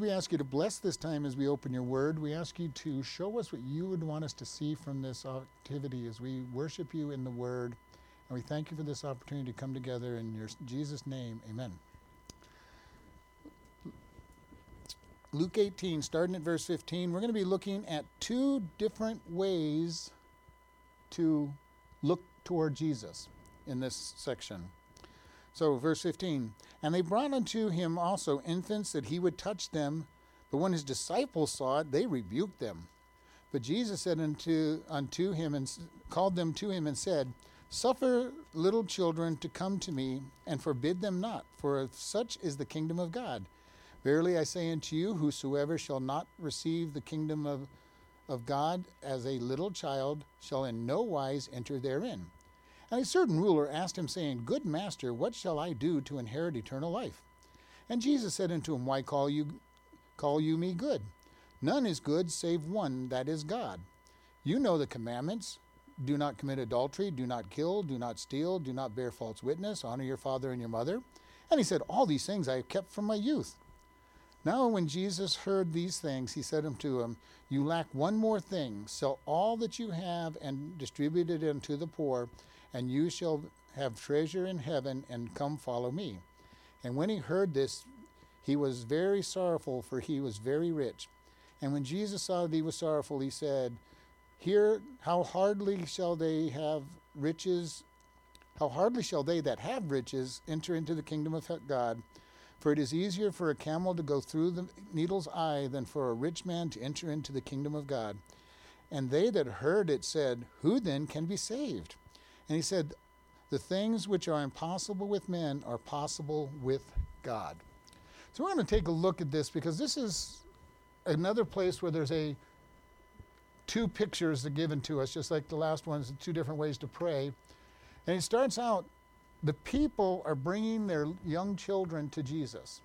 we ask you to bless this time as we open your word. We ask you to show us what you would want us to see from this activity as we worship you in the word. And we thank you for this opportunity to come together in your Jesus' name. Amen. Luke 18, starting at verse 15, we're going to be looking at two different ways to look toward Jesus in this section. So, verse 15, and they brought unto him also infants that he would touch them, but when his disciples saw it, they rebuked them. But Jesus said unto, unto him and called them to him and said, Suffer little children to come to me, and forbid them not, for such is the kingdom of God. Verily I say unto you, whosoever shall not receive the kingdom of, of God as a little child shall in no wise enter therein. And a certain ruler asked him, saying, Good master, what shall I do to inherit eternal life? And Jesus said unto him, Why call you call you me good? None is good save one, that is God. You know the commandments. Do not commit adultery, do not kill, do not steal, do not bear false witness, honor your father and your mother. And he said, All these things I have kept from my youth. Now, when Jesus heard these things, he said unto him, You lack one more thing. Sell all that you have and distribute it unto the poor, and you shall have treasure in heaven, and come follow me. And when he heard this, he was very sorrowful, for he was very rich. And when Jesus saw that he was sorrowful, he said, Here, how hardly shall they have riches, how hardly shall they that have riches enter into the kingdom of God? For it is easier for a camel to go through the needle's eye than for a rich man to enter into the kingdom of God. And they that heard it said, Who then can be saved? And he said, The things which are impossible with men are possible with God. So we're going to take a look at this because this is another place where there's a two pictures are given to us, just like the last one's two different ways to pray. And it starts out the people are bringing their young children to Jesus.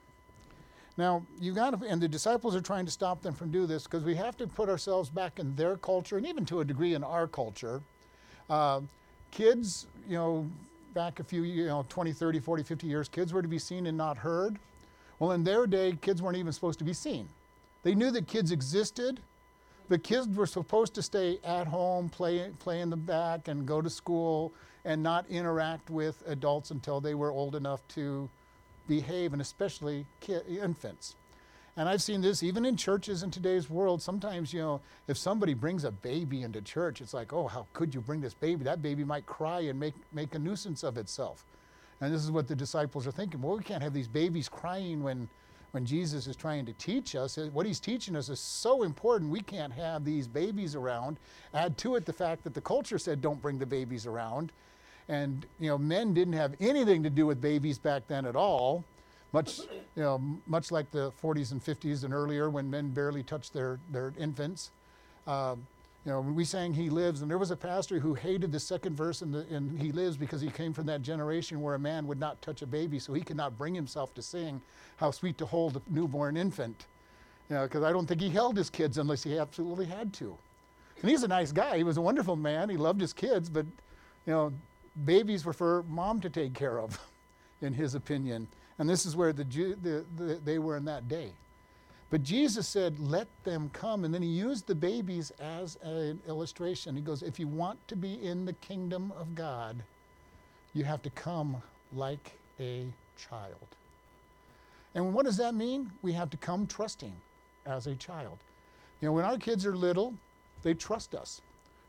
Now, you've got to, and the disciples are trying to stop them from do this because we have to put ourselves back in their culture and even to a degree in our culture. Uh, kids, you know, back a few, you know, 20, 30, 40, 50 years, kids were to be seen and not heard. Well, in their day, kids weren't even supposed to be seen. They knew that kids existed. The kids were supposed to stay at home, play, play in the back, and go to school and not interact with adults until they were old enough to behave, and especially infants. And I've seen this even in churches in today's world. Sometimes, you know, if somebody brings a baby into church, it's like, oh, how could you bring this baby? That baby might cry and make, make a nuisance of itself. And this is what the disciples are thinking. Well, we can't have these babies crying when, when Jesus is trying to teach us. What he's teaching us is so important, we can't have these babies around. Add to it the fact that the culture said don't bring the babies around. And you know, men didn't have anything to do with babies back then at all. Much, you know, much like the 40s and 50s and earlier, when men barely touched their their infants. Uh, you know, we sang "He Lives," and there was a pastor who hated the second verse in, the, in "He Lives" because he came from that generation where a man would not touch a baby, so he could not bring himself to sing "How Sweet to Hold a Newborn Infant." You know, because I don't think he held his kids unless he absolutely had to. And he's a nice guy. He was a wonderful man. He loved his kids, but you know, babies were for mom to take care of, in his opinion. And this is where the, the, the, they were in that day. But Jesus said, Let them come. And then he used the babies as an illustration. He goes, If you want to be in the kingdom of God, you have to come like a child. And what does that mean? We have to come trusting as a child. You know, when our kids are little, they trust us.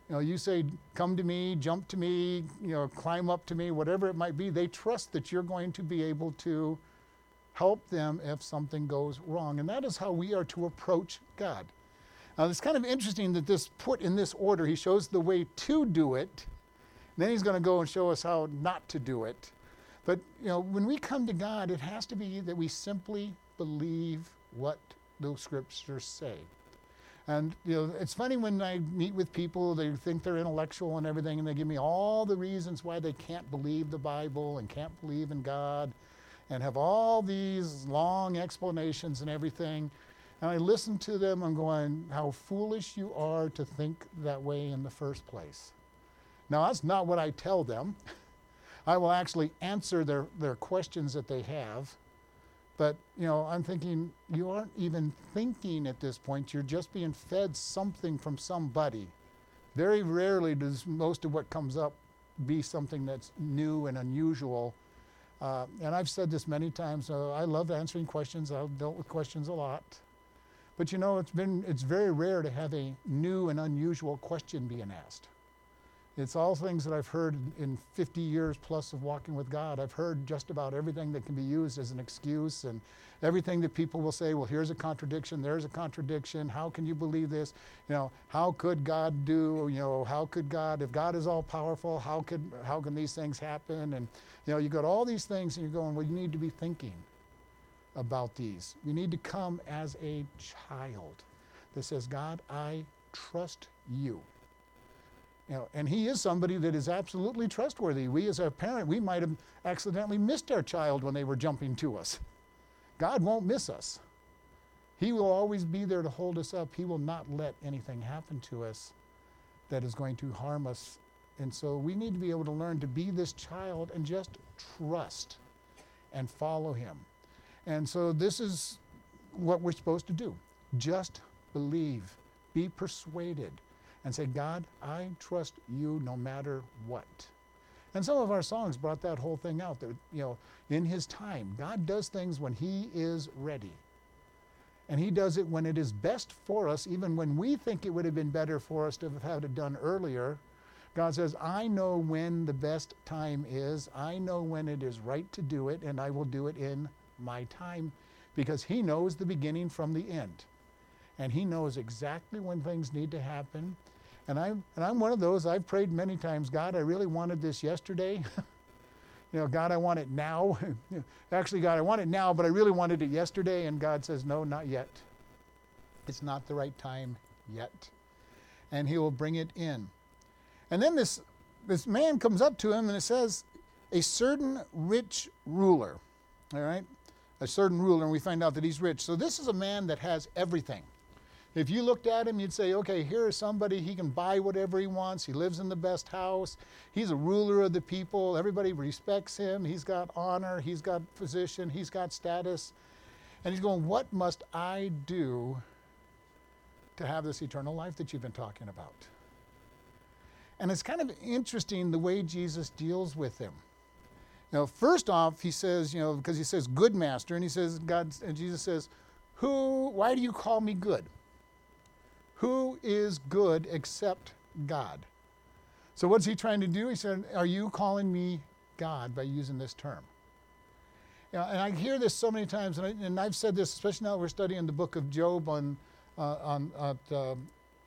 You know, you say, come to me, jump to me, you know, climb up to me, whatever it might be. They trust that you're going to be able to help them if something goes wrong. And that is how we are to approach God. Now, it's kind of interesting that this put in this order, he shows the way to do it. Then he's going to go and show us how not to do it. But, you know, when we come to God, it has to be that we simply believe what the scriptures say. And you know, it's funny when I meet with people, they think they're intellectual and everything, and they give me all the reasons why they can't believe the Bible and can't believe in God, and have all these long explanations and everything. And I listen to them, I'm going, how foolish you are to think that way in the first place. Now, that's not what I tell them. I will actually answer their, their questions that they have But, you know, I'm thinking you aren't even thinking at this point. You're just being fed something from somebody. Very rarely does most of what comes up be something that's new and unusual. Uh, and I've said this many times. Uh, I love answering questions. I've dealt with questions a lot. But you know, it's been it's very rare to have a new and unusual question being asked. It's all things that I've heard in 50 years plus of walking with God. I've heard just about everything that can be used as an excuse and everything that people will say, well, here's a contradiction, there's a contradiction. How can you believe this? You know, how could God do, you know, how could God, if God is all powerful, how could how can these things happen? And you know, you got all these things and you're going, well, you need to be thinking about these. You need to come as a child that says, God, I trust you. You know, and he is somebody that is absolutely trustworthy. We, as a parent, we might have accidentally missed our child when they were jumping to us. God won't miss us. He will always be there to hold us up. He will not let anything happen to us that is going to harm us. And so we need to be able to learn to be this child and just trust and follow him. And so this is what we're supposed to do just believe, be persuaded and say, God, I trust you no matter what. And some of our songs brought that whole thing out that, you know, in His time, God does things when He is ready. And He does it when it is best for us, even when we think it would have been better for us to have had it done earlier. God says, I know when the best time is. I know when it is right to do it, and I will do it in my time because He knows the beginning from the end and He knows exactly when things need to happen. And I'm, and I'm one of those, I've prayed many times, God, I really wanted this yesterday. you know, God, I want it now. Actually, God, I want it now, but I really wanted it yesterday. And God says, no, not yet. It's not the right time yet. And He will bring it in. And then this, this man comes up to him and it says, a certain rich ruler. All right? A certain ruler, and we find out that he's rich. So this is a man that has everything. If you looked at him, you'd say, okay, here is somebody, he can buy whatever he wants. He lives in the best house. He's a ruler of the people. Everybody respects him. He's got honor. He's got position. He's got status. And he's going, what must I do to have this eternal life that you've been talking about? And it's kind of interesting the way Jesus deals with him. Now, first off, he says, you know, because he says, good master, and he says, God, and Jesus says, who, why do you call me good? Who is good except God? So, what's he trying to do? He said, Are you calling me God by using this term? You know, and I hear this so many times, and, I, I've said this, especially now we're studying the book of Job on, uh, on, uh,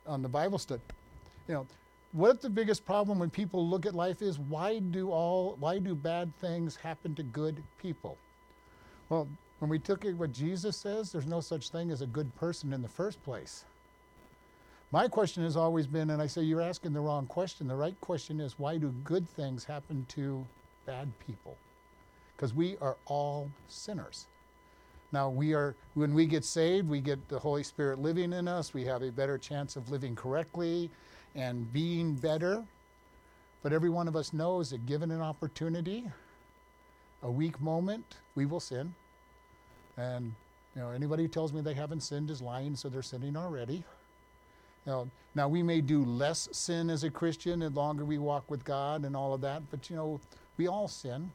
on the Bible study. You know, what the biggest problem when people look at life is why do all why do bad things happen to good people? Well, when we took it what Jesus says, there's no such thing as a good person in the first place. My question has always been, and I say you're asking the wrong question. The right question is why do good things happen to bad people? Because we are all sinners. Now, we are, when we get saved, we get the Holy Spirit living in us. We have a better chance of living correctly and being better. But every one of us knows that given an opportunity, a weak moment, we will sin. And you know, anybody who tells me they haven't sinned is lying, so they're sinning already. You know, now we may do less sin as a Christian the longer we walk with God and all of that, but you know, we all sin.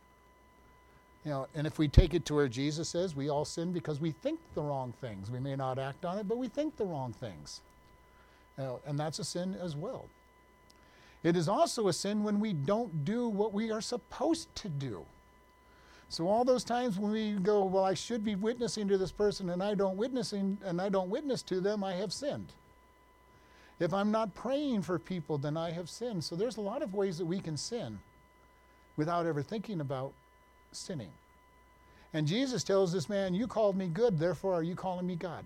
You know, and if we take it to where Jesus says we all sin because we think the wrong things. We may not act on it, but we think the wrong things. You know, and that's a sin as well. It is also a sin when we don't do what we are supposed to do. So all those times when we go, well, I should be witnessing to this person and I don't witnessing and I don't witness to them, I have sinned. If I'm not praying for people, then I have sinned. So there's a lot of ways that we can sin without ever thinking about sinning. And Jesus tells this man, You called me good, therefore are you calling me God?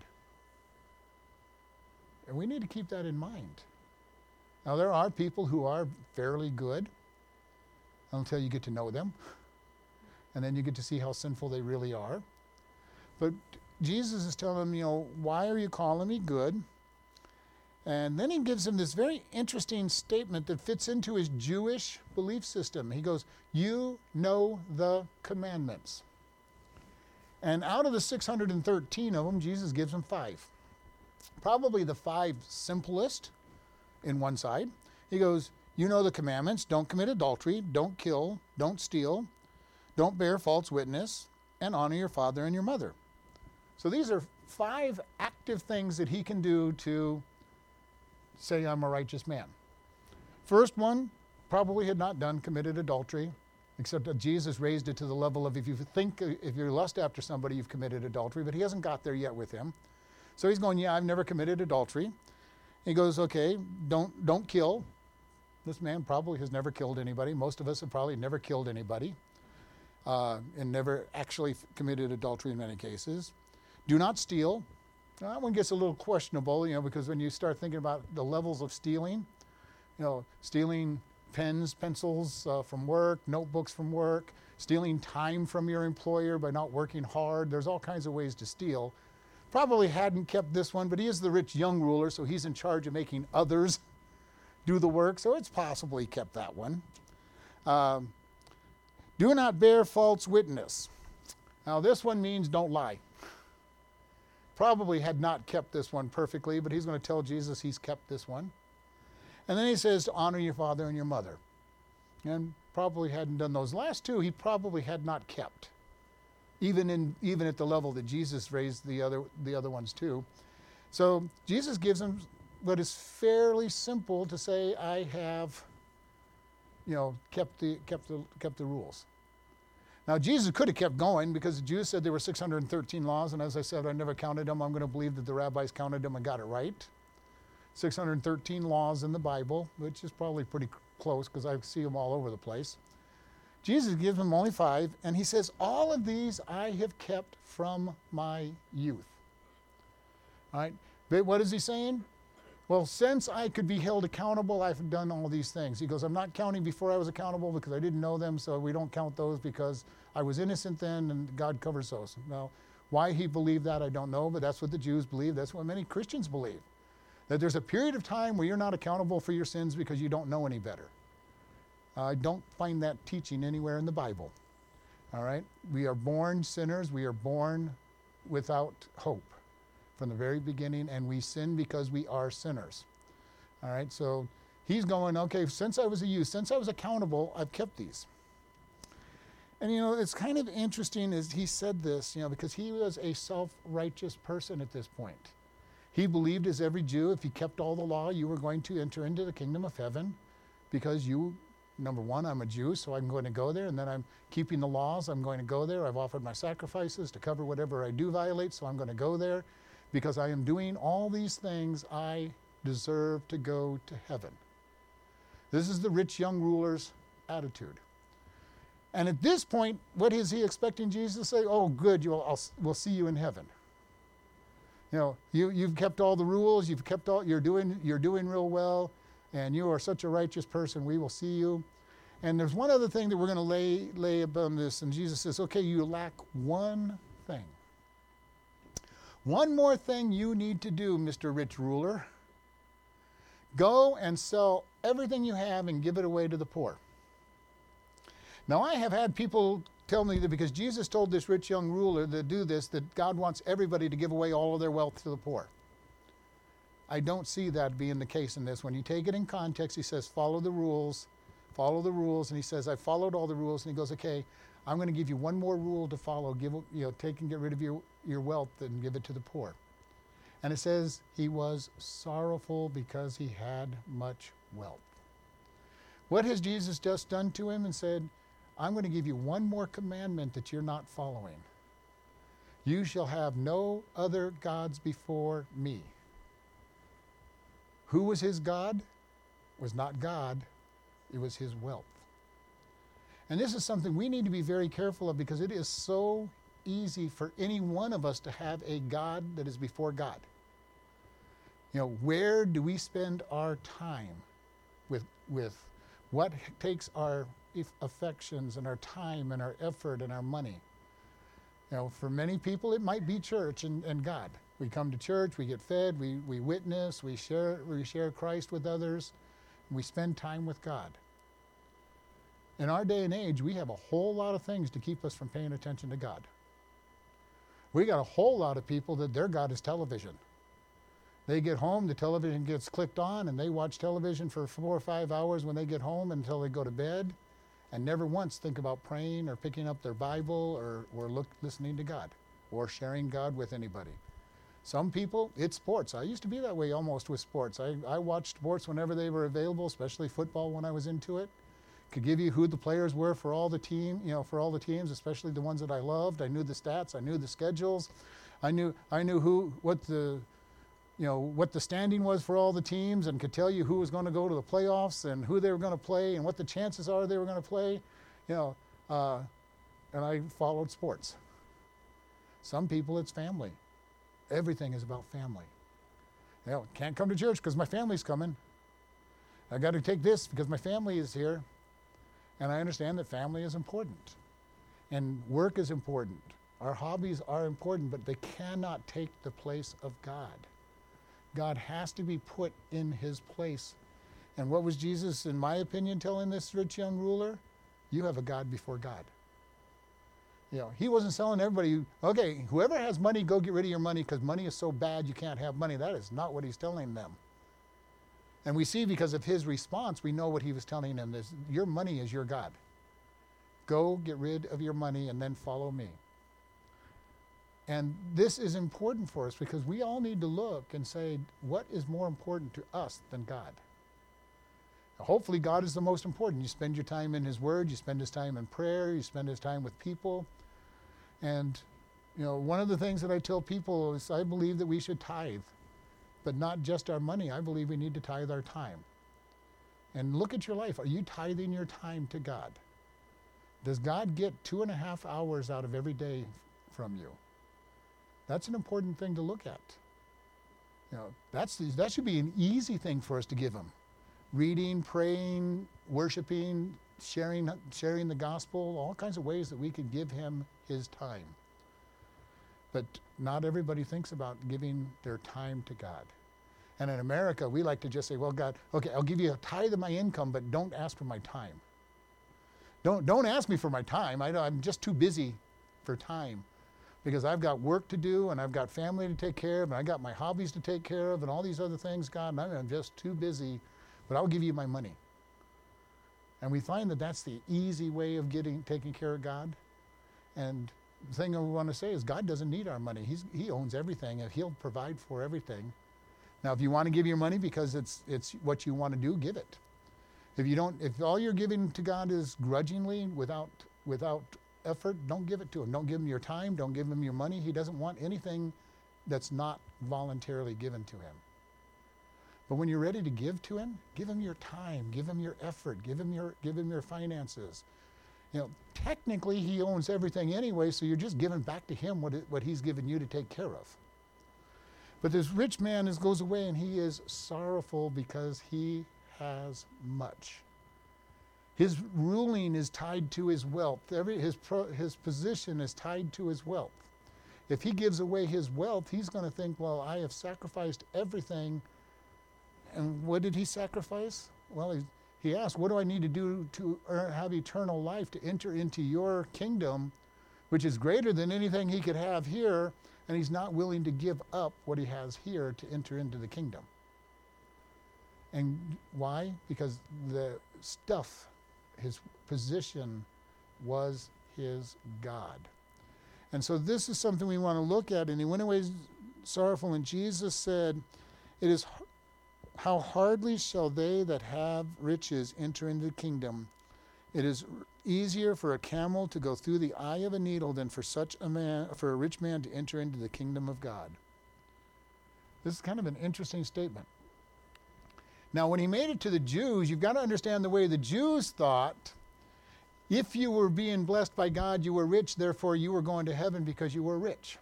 And we need to keep that in mind. Now, there are people who are fairly good until you get to know them, and then you get to see how sinful they really are. But Jesus is telling them, you know, why are you calling me good? And then he gives him this very interesting statement that fits into his Jewish belief system. He goes, You know the commandments. And out of the 613 of them, Jesus gives them five. Probably the five simplest in one side. He goes, You know the commandments don't commit adultery, don't kill, don't steal, don't bear false witness, and honor your father and your mother. So these are five active things that he can do to say, I'm a righteous man. First one, probably had not done, committed adultery, except that Jesus raised it to the level of if you think, if you lust after somebody, you've committed adultery, but he hasn't got there yet with him. So he's going, Yeah, I've never committed adultery. He goes, Okay, don't, don't kill. This man probably has never killed anybody. Most of us have probably never killed anybody uh, and never actually committed adultery in many cases. Do not steal. Now, that one gets a little questionable, you know, because when you start thinking about the levels of stealing, you know, stealing pens, pencils uh, from work, notebooks from work, stealing time from your employer by not working hard. There's all kinds of ways to steal. Probably hadn't kept this one, but he is the rich young ruler, so he's in charge of making others do the work, so it's possible he kept that one. Um, do not bear false witness. Now, this one means don't lie. Probably had not kept this one perfectly, but he's going to tell Jesus he's kept this one. And then he says to honor your father and your mother. And probably hadn't done those last two, he probably had not kept. Even in even at the level that Jesus raised the other the other ones too. So Jesus gives him what is fairly simple to say, I have, you know, kept the kept the kept the rules. Now, Jesus could have kept going because the Jews said there were 613 laws, and as I said, I never counted them. I'm going to believe that the rabbis counted them and got it right. 613 laws in the Bible, which is probably pretty close because I see them all over the place. Jesus gives them only five, and he says, All of these I have kept from my youth. All right? But what is he saying? Well, since I could be held accountable, I've done all these things. He goes, I'm not counting before I was accountable because I didn't know them, so we don't count those because I was innocent then and God covers those. Now, why he believed that, I don't know, but that's what the Jews believe. That's what many Christians believe. That there's a period of time where you're not accountable for your sins because you don't know any better. I don't find that teaching anywhere in the Bible. All right? We are born sinners, we are born without hope from the very beginning, and we sin because we are sinners. All right? So he's going, okay, since I was a youth, since I was accountable, I've kept these. And you know, it's kind of interesting as he said this, you know, because he was a self righteous person at this point. He believed, as every Jew, if he kept all the law, you were going to enter into the kingdom of heaven because you, number one, I'm a Jew, so I'm going to go there, and then I'm keeping the laws, I'm going to go there. I've offered my sacrifices to cover whatever I do violate, so I'm going to go there. Because I am doing all these things, I deserve to go to heaven. This is the rich young ruler's attitude. And at this point, what is he expecting Jesus to say? Oh, good, you'll, I'll, we'll see you in heaven. You know, you, you've kept all the rules, you've kept all, you're doing, you're doing real well, and you are such a righteous person, we will see you. And there's one other thing that we're going to lay, lay upon this, and Jesus says, okay, you lack one thing. One more thing you need to do, Mr. Rich Ruler. Go and sell everything you have and give it away to the poor. Now, I have had people tell me that because Jesus told this rich young ruler to do this, that God wants everybody to give away all of their wealth to the poor. I don't see that being the case in this. When you take it in context, he says, follow the rules, follow the rules. And he says, I followed all the rules. And he goes, okay, I'm going to give you one more rule to follow. Give, you know, take and get rid of your, your wealth and give it to the poor. And it says he was sorrowful because he had much wealth. What has Jesus just done to him and said, I'm going to give you one more commandment that you're not following. You shall have no other gods before me. Who was his God? It was not God, it was his wealth. And this is something we need to be very careful of because it is so easy for any one of us to have a God that is before God. You know, where do we spend our time with, with what takes our affections and our time and our effort and our money? You know, for many people, it might be church and, and God. We come to church, we get fed, we, we witness, we share, we share Christ with others, we spend time with God. In our day and age, we have a whole lot of things to keep us from paying attention to God. We got a whole lot of people that their God is television. They get home, the television gets clicked on, and they watch television for four or five hours when they get home until they go to bed, and never once think about praying or picking up their Bible or, or look, listening to God or sharing God with anybody. Some people, it's sports. I used to be that way almost with sports. I, I watched sports whenever they were available, especially football when I was into it. Could give you who the players were for all the team, you know, for all the teams, especially the ones that I loved. I knew the stats, I knew the schedules, I knew I knew who what the you know what the standing was for all the teams and could tell you who was going to go to the playoffs and who they were going to play and what the chances are they were going to play, you know. Uh, and I followed sports. Some people, it's family. Everything is about family. You know, can't come to church because my family's coming. I got to take this because my family is here. And I understand that family is important. And work is important. Our hobbies are important, but they cannot take the place of God. God has to be put in his place. And what was Jesus, in my opinion, telling this rich young ruler? You have a God before God. You know, he wasn't selling everybody, okay, whoever has money, go get rid of your money because money is so bad you can't have money. That is not what he's telling them. And we see because of his response, we know what he was telling him is your money is your God. Go get rid of your money and then follow me. And this is important for us because we all need to look and say, what is more important to us than God? Hopefully, God is the most important. You spend your time in His Word, you spend His time in prayer, you spend His time with people. And, you know, one of the things that I tell people is I believe that we should tithe, but not just our money. I believe we need to tithe our time. And look at your life. Are you tithing your time to God? Does God get two and a half hours out of every day from you? That's an important thing to look at. You know, that's, that should be an easy thing for us to give Him. Reading, praying, worshiping, sharing, sharing the gospel, all kinds of ways that we could give Him His time. But not everybody thinks about giving their time to God. And in America, we like to just say, well, God, okay, I'll give you a tithe of my income, but don't ask for my time. Don't, don't ask me for my time. I, I'm just too busy for time because I've got work to do and I've got family to take care of and I got my hobbies to take care of and all these other things, God, and I'm just too busy, but I'll give you my money. And we find that that's the easy way of getting taking care of God. And thing I want to say is God doesn't need our money. He's, he owns everything and he'll provide for everything. Now, if you want to give your money because it's, it's what you want to do, give it. If you don't, if all you're giving to God is grudgingly without, without effort, don't give it to him. Don't give him your time. Don't give him your money. He doesn't want anything that's not voluntarily given to him. But when you're ready to give to him, give him your time, give him your effort, give him your give him your finances. You know, technically he owns everything anyway, so you're just giving back to him what it, what he's given you to take care of. But this rich man is, goes away and he is sorrowful because he has much. His ruling is tied to his wealth. Every, his, pro, his position is tied to his wealth. If he gives away his wealth, he's going to think, well, I have sacrificed everything. And what did he sacrifice? Well, he, he asked, what do I need to do to uh, have eternal life to enter into your kingdom, which is greater than anything he could have here? And he's not willing to give up what he has here to enter into the kingdom. And why? Because the stuff his position was his God. And so this is something we want to look at. And he went away sorrowful, and Jesus said, It is how hardly shall they that have riches enter into the kingdom. It is easier for a camel to go through the eye of a needle than for such a man for a rich man to enter into the kingdom of God. This is kind of an interesting statement. Now, when he made it to the Jews, you've got to understand the way the Jews thought. If you were being blessed by God, you were rich, therefore you were going to heaven because you were rich.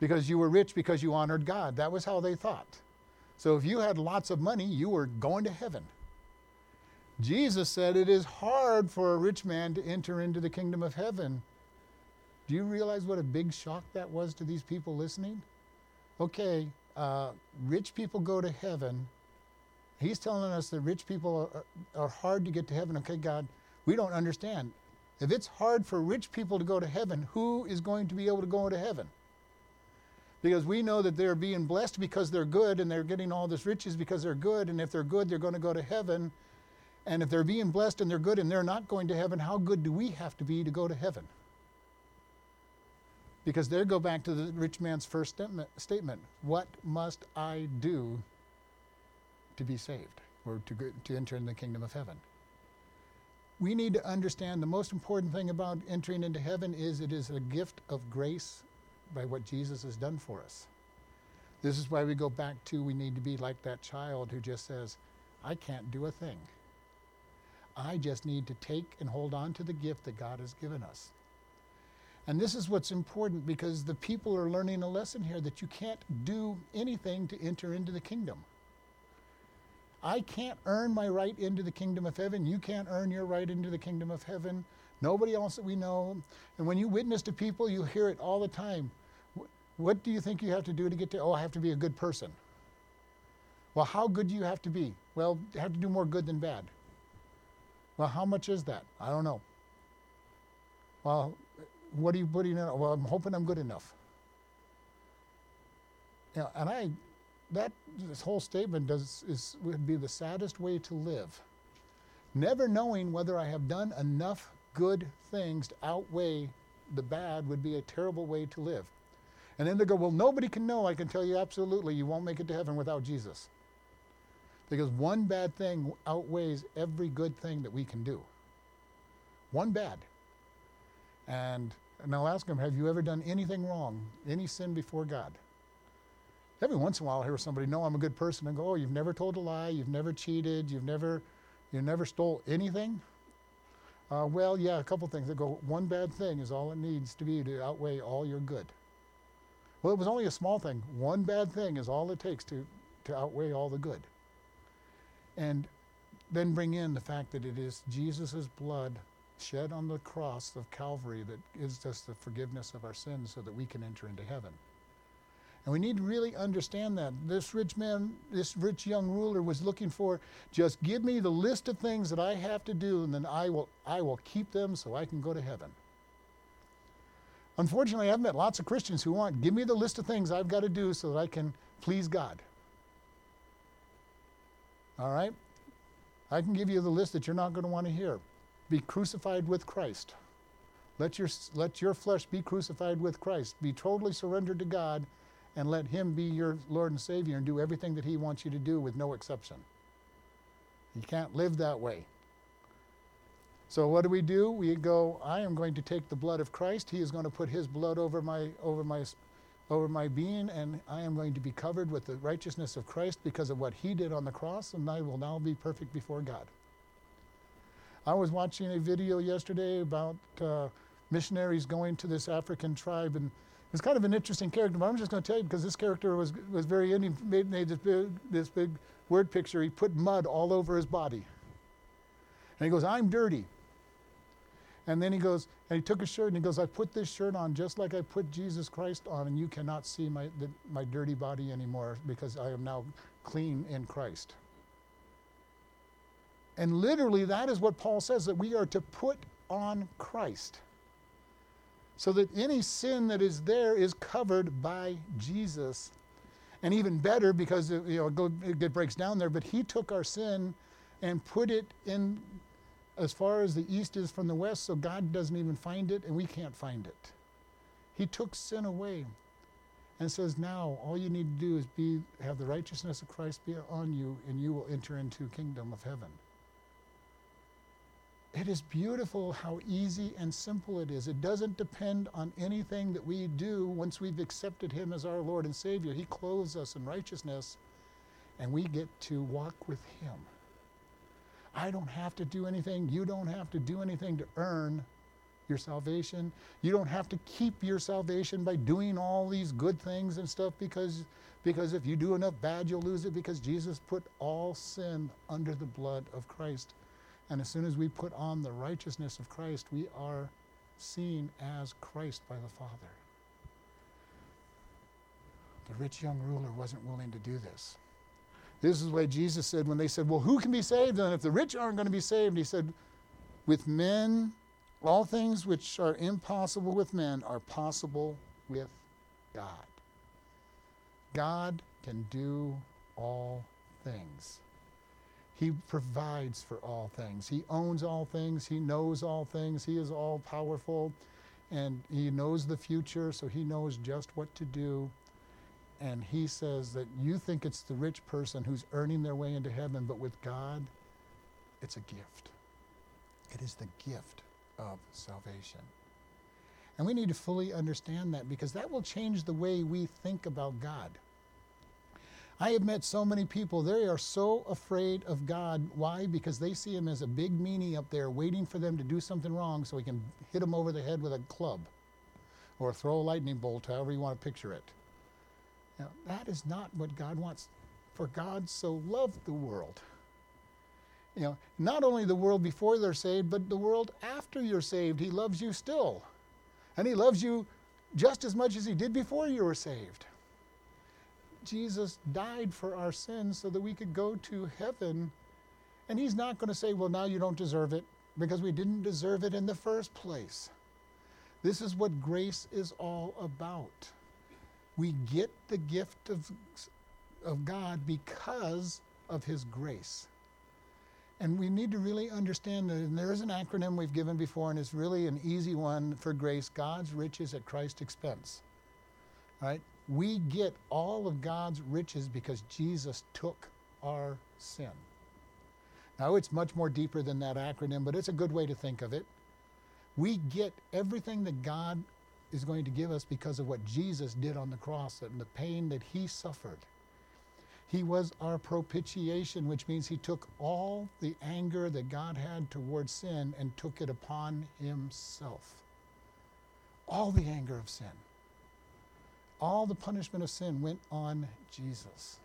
Because you were rich because you honored God. That was how they thought. So if you had lots of money, you were going to heaven. Jesus said it is hard for a rich man to enter into the kingdom of heaven. Do you realize what a big shock that was to these people listening? Okay, uh, rich people go to heaven, He's telling us that rich people are, are hard to get to heaven. Okay, God, we don't understand. If it's hard for rich people to go to heaven, who is going to be able to go into heaven? Because we know that they're being blessed because they're good and they're getting all this riches because they're good. And if they're good, they're going to go to heaven. And if they're being blessed and they're good and they're not going to heaven, how good do we have to be to go to heaven? Because they go back to the rich man's first statement What must I do to be saved or to, to enter in the kingdom of heaven? We need to understand the most important thing about entering into heaven is it is a gift of grace by what Jesus has done for us. This is why we go back to we need to be like that child who just says, I can't do a thing. I just need to take and hold on to the gift that God has given us. And this is what's important because the people are learning a lesson here that you can't do anything to enter into the kingdom. I can't earn my right into the kingdom of heaven. You can't earn your right into the kingdom of heaven. Nobody else that we know. And when you witness to people, you hear it all the time. What do you think you have to do to get to? Oh, I have to be a good person. Well, how good do you have to be? Well, you have to do more good than bad. Well, how much is that? I don't know. Well, what are you putting in? Well, I'm hoping I'm good enough. You know, and I, that this whole statement does is would be the saddest way to live. Never knowing whether I have done enough good things to outweigh the bad would be a terrible way to live. And then they go, well, nobody can know. I can tell you absolutely, you won't make it to heaven without Jesus. Because one bad thing outweighs every good thing that we can do. One bad. And, and I'll ask them, have you ever done anything wrong, any sin before God? Every once in a while, I hear somebody know I'm a good person and go, oh, you've never told a lie, you've never cheated, you've never, you never stole anything. Uh, well, yeah, a couple things that go, one bad thing is all it needs to be to outweigh all your good. Well, it was only a small thing. One bad thing is all it takes to, to outweigh all the good. And then bring in the fact that it is Jesus' blood shed on the cross of Calvary that gives us the forgiveness of our sins so that we can enter into heaven. And we need to really understand that. This rich man, this rich young ruler was looking for just give me the list of things that I have to do, and then I will, I will keep them so I can go to heaven. Unfortunately, I've met lots of Christians who want give me the list of things I've got to do so that I can please God. All right? I can give you the list that you're not going to want to hear. Be crucified with Christ. Let your, let your flesh be crucified with Christ. Be totally surrendered to God and let Him be your Lord and Savior and do everything that He wants you to do with no exception. You can't live that way. So what do we do? We go, I am going to take the blood of Christ. He is going to put his blood over my over my over my being and I am going to be covered with the righteousness of Christ because of what he did on the cross and I will now be perfect before God. I was watching a video yesterday about uh, missionaries going to this African tribe and it's kind of an interesting character, but I'm just going to tell you because this character was, was very Indian, made, made this, big, this big word picture. He put mud all over his body. And he goes, I'm dirty. And then he goes, and he took his shirt and he goes, I put this shirt on just like I put Jesus Christ on, and you cannot see my, the, my dirty body anymore because I am now clean in Christ. And literally, that is what Paul says that we are to put on Christ so that any sin that is there is covered by Jesus. And even better, because it, you know, it breaks down there, but he took our sin and put it in as far as the east is from the west, so God doesn't even find it and we can't find it. He took sin away and says, Now all you need to do is be have the righteousness of Christ be on you, and you will enter into kingdom of heaven. It is beautiful how easy and simple it is. It doesn't depend on anything that we do once we've accepted Him as our Lord and Savior. He clothes us in righteousness, and we get to walk with Him. I don't have to do anything. You don't have to do anything to earn your salvation. You don't have to keep your salvation by doing all these good things and stuff because, because if you do enough bad, you'll lose it because Jesus put all sin under the blood of Christ. And as soon as we put on the righteousness of Christ, we are seen as Christ by the Father. The rich young ruler wasn't willing to do this. This is what Jesus said when they said, Well, who can be saved? then if the rich aren't going to be saved, he said, With men All things which are impossible with men are possible with God. God can do all things. He provides for all things. He owns all things. He knows all things. He is all powerful. And He knows the future, so He knows just what to do. And He says that you think it's the rich person who's earning their way into heaven, but with God, it's a gift. It is the gift of salvation. And we need to fully understand that because that will change the way we think about God. I have met so many people, they are so afraid of God. Why? Because they see him as a big meanie up there waiting for them to do something wrong so he can hit them over the head with a club or throw a lightning bolt, however you want to picture it. Now, that is not what God wants. For God so loved the world. You know, not only the world before they're saved, but the world after you're saved. He loves you still. And He loves you just as much as He did before you were saved. Jesus died for our sins so that we could go to heaven. And He's not going to say, well, now you don't deserve it because we didn't deserve it in the first place. This is what grace is all about. We get the gift of, of God because of His grace. And we need to really understand that and there is an acronym we've given before, and it's really an easy one for grace God's riches at Christ's expense. Right? We get all of God's riches because Jesus took our sin. Now, it's much more deeper than that acronym, but it's a good way to think of it. We get everything that God is going to give us because of what Jesus did on the cross and the pain that he suffered. He was our propitiation, which means he took all the anger that God had towards sin and took it upon himself. All the anger of sin. All the punishment of sin went on Jesus.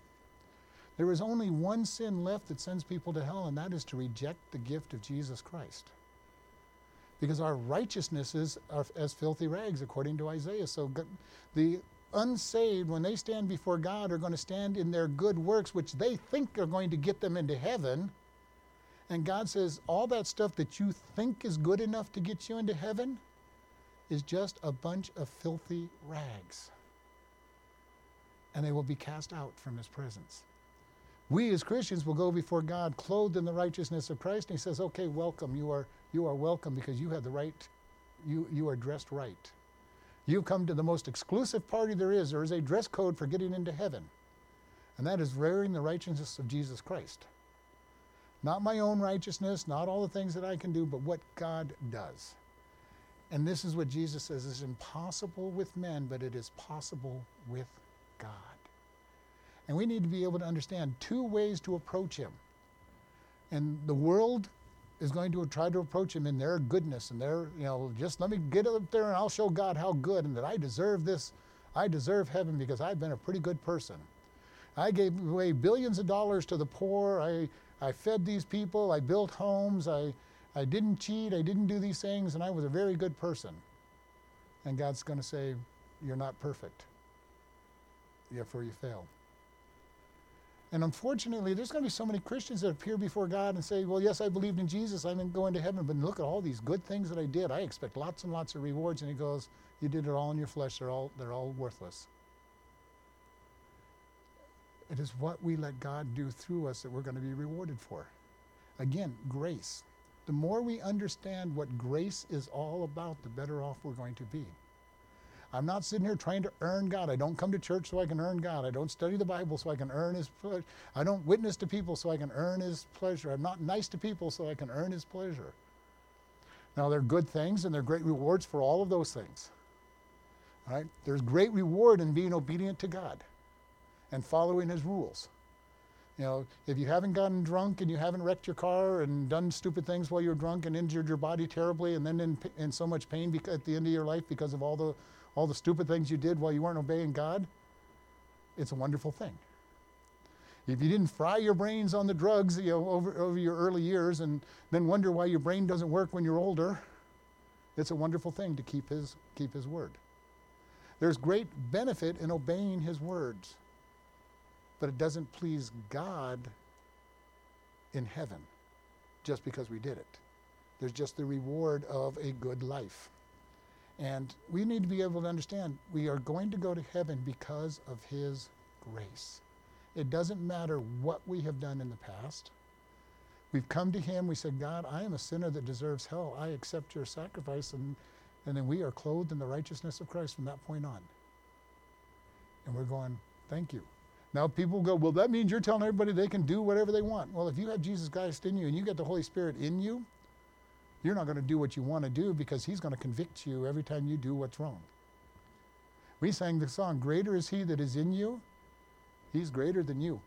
There is only one sin left that sends people to hell, and that is to reject the gift of Jesus Christ. Because our righteousnesses are as filthy rags, according to Isaiah. So the unsaved, when they stand before God, are going to stand in their good works, which they think are going to get them into heaven. And God says, all that stuff that you think is good enough to get you into heaven is just a bunch of filthy rags. And they will be cast out from his presence. We as Christians will go before God clothed in the righteousness of Christ. And he says, okay, welcome. You are, you are welcome because you have the right, you, you are dressed right. You've come to the most exclusive party there is. There is a dress code for getting into heaven, and that is wearing the righteousness of Jesus Christ. Not my own righteousness, not all the things that I can do, but what God does. And this is what Jesus says is impossible with men, but it is possible with God. And we need to be able to understand two ways to approach Him. And the world is going to try to approach him in their goodness and their, you know, just let me get up there and I'll show God how good and that I deserve this. I deserve heaven because I've been a pretty good person. I gave away billions of dollars to the poor. I, I fed these people. I built homes. I, I didn't cheat. I didn't do these things. And I was a very good person. And God's going to say, You're not perfect. Therefore, you failed. And unfortunately, there's going to be so many Christians that appear before God and say, Well, yes, I believed in Jesus. I'm going to heaven. But look at all these good things that I did. I expect lots and lots of rewards. And He goes, You did it all in your flesh. They're all, they're all worthless. It is what we let God do through us that we're going to be rewarded for. Again, grace. The more we understand what grace is all about, the better off we're going to be. I'm not sitting here trying to earn God. I don't come to church so I can earn God. I don't study the Bible so I can earn His pleasure. I don't witness to people so I can earn His pleasure. I'm not nice to people so I can earn His pleasure. Now, there are good things and there are great rewards for all of those things. All right? There's great reward in being obedient to God and following His rules. You know, if you haven't gotten drunk and you haven't wrecked your car and done stupid things while you're drunk and injured your body terribly and then in, in so much pain at the end of your life because of all the all the stupid things you did while you weren't obeying God, it's a wonderful thing. If you didn't fry your brains on the drugs you know, over, over your early years and then wonder why your brain doesn't work when you're older, it's a wonderful thing to keep his, keep his word. There's great benefit in obeying his words, but it doesn't please God in heaven just because we did it. There's just the reward of a good life. And we need to be able to understand we are going to go to heaven because of His grace. It doesn't matter what we have done in the past. We've come to Him, we said, God, I am a sinner that deserves hell. I accept your sacrifice. And, and then we are clothed in the righteousness of Christ from that point on. And we're going, thank you. Now people go, well, that means you're telling everybody they can do whatever they want. Well, if you have Jesus Christ in you and you get the Holy Spirit in you, you're not going to do what you want to do because He's going to convict you every time you do what's wrong. We sang the song, Greater is He that is in you. He's greater than you.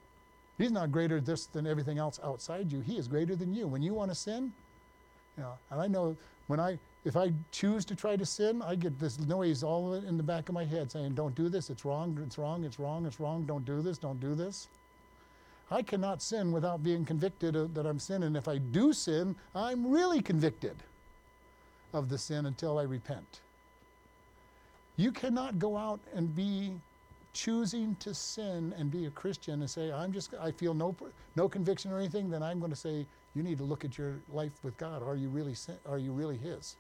He's not greater this than everything else outside you. He is greater than you. When you want to sin, you know, and I know when I if I choose to try to sin, I get this noise all in the back of my head saying, Don't do this, it's wrong, it's wrong, it's wrong, it's wrong, don't do this, don't do this. I cannot sin without being convicted that I'm sinning. If I do sin, I'm really convicted of the sin until I repent. You cannot go out and be choosing to sin and be a Christian and say, I'm just, I feel no, no conviction or anything, then I'm going to say, you need to look at your life with God. Are you really, sin, are you really His?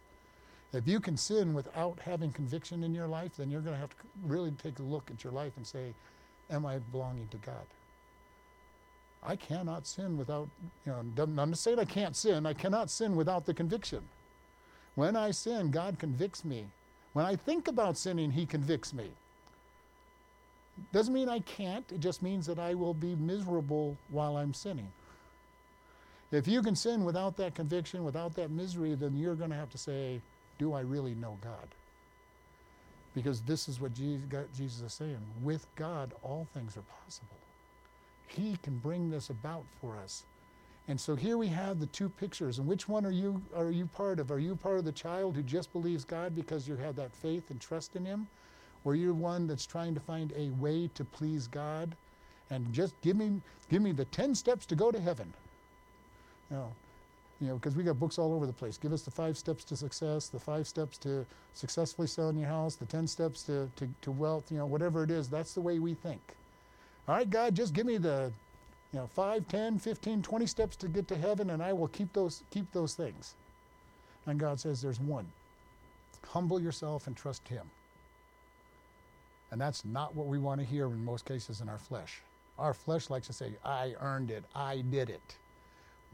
If you can sin without having conviction in your life, then you're going to have to really take a look at your life and say, Am I belonging to God? I cannot sin without, you know, I'm not saying I can't sin, I cannot sin without the conviction. When I sin, God convicts me. When I think about sinning, He convicts me. Doesn't mean I can't, it just means that I will be miserable while I'm sinning. If you can sin without that conviction, without that misery, then you're going to have to say, Do I really know God? Because this is what Jesus is saying. With God, all things are possible. He can bring this about for us. And so here we have the two pictures. And which one are you are you part of? Are you part of the child who just believes God because you have that faith and trust in him? Or you're one that's trying to find a way to please God and just give me give me the 10 steps to go to heaven. Know, you know, because we got books all over the place. Give us the five steps to success, the five steps to successfully selling your house, the 10 steps to, to, to wealth, you know, whatever it is, that's the way we think. All right, God, just give me the you know, 5, 10, 15, 20 steps to get to heaven, and I will keep those, keep those things. And God says there's one. Humble yourself and trust Him. And that's not what we want to hear in most cases in our flesh. Our flesh likes to say, I earned it, I did it,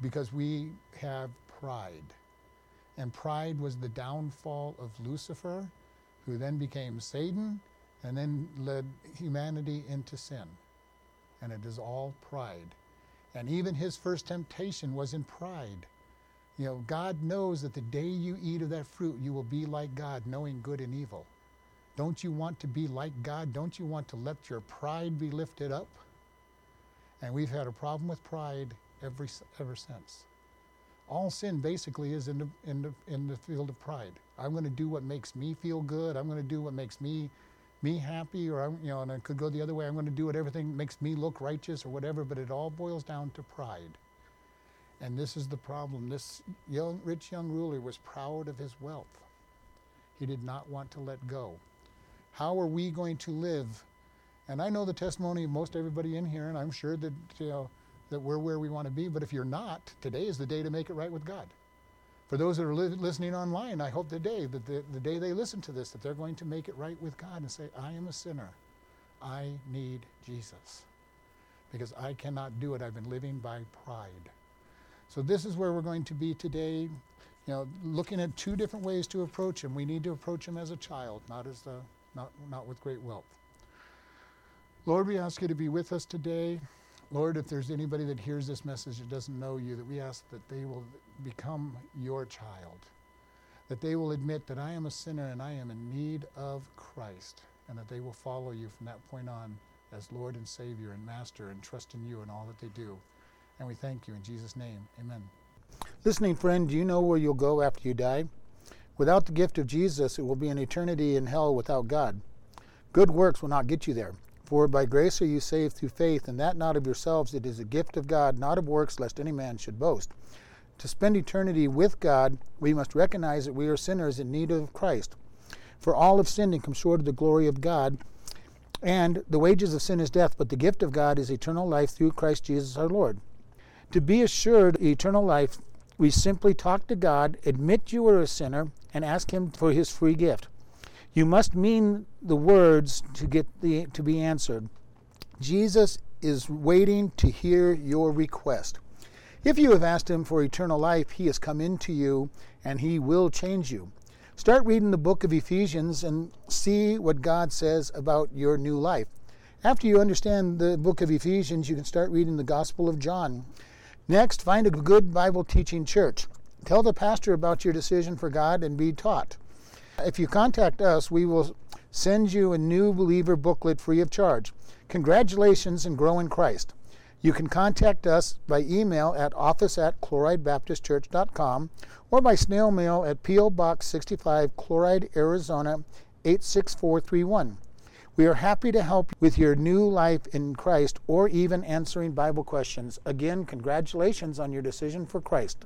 because we have pride. And pride was the downfall of Lucifer, who then became Satan and then led humanity into sin and it is all pride. And even his first temptation was in pride. You know, God knows that the day you eat of that fruit, you will be like God, knowing good and evil. Don't you want to be like God? Don't you want to let your pride be lifted up? And we've had a problem with pride every, ever since. All sin basically is in the, in, the, in the field of pride. I'm going to do what makes me feel good. I'm going to do what makes me me happy, or you know, and it could go the other way. I'm going to do what everything makes me look righteous or whatever. But it all boils down to pride. And this is the problem. This young, rich young ruler was proud of his wealth. He did not want to let go. How are we going to live? And I know the testimony of most everybody in here, and I'm sure that you know that we're where we want to be. But if you're not, today is the day to make it right with God for those that are li- listening online, I hope today that the, the day they listen to this, that they're going to make it right with God and say, I am a sinner. I need Jesus. Because I cannot do it. I've been living by pride. So this is where we're going to be today. You know, looking at two different ways to approach him. We need to approach him as a child, not as the, not, not with great wealth. Lord, we ask you to be with us today. Lord, if there's anybody that hears this message that doesn't know you, that we ask that they will become your child, that they will admit that I am a sinner and I am in need of Christ, and that they will follow you from that point on as Lord and Savior and Master and trust in you in all that they do. And we thank you in Jesus' name. Amen. Listening friend, do you know where you'll go after you die? Without the gift of Jesus, it will be an eternity in hell without God. Good works will not get you there. For by grace are you saved through faith, and that not of yourselves, it is a gift of God, not of works, lest any man should boast. To spend eternity with God, we must recognize that we are sinners in need of Christ. For all have sinned and come short of the glory of God, and the wages of sin is death, but the gift of God is eternal life through Christ Jesus our Lord. To be assured of eternal life, we simply talk to God, admit you are a sinner, and ask Him for His free gift. You must mean the words to get the to be answered. Jesus is waiting to hear your request. If you have asked him for eternal life, he has come into you and he will change you. Start reading the book of Ephesians and see what God says about your new life. After you understand the book of Ephesians, you can start reading the Gospel of John. Next, find a good Bible teaching church. Tell the pastor about your decision for God and be taught. If you contact us, we will send you a new believer booklet free of charge. Congratulations and grow in Christ. You can contact us by email at office at chloridebaptistchurch.com or by snail mail at P.O. Box 65, Chloride, Arizona 86431. We are happy to help with your new life in Christ or even answering Bible questions. Again, congratulations on your decision for Christ.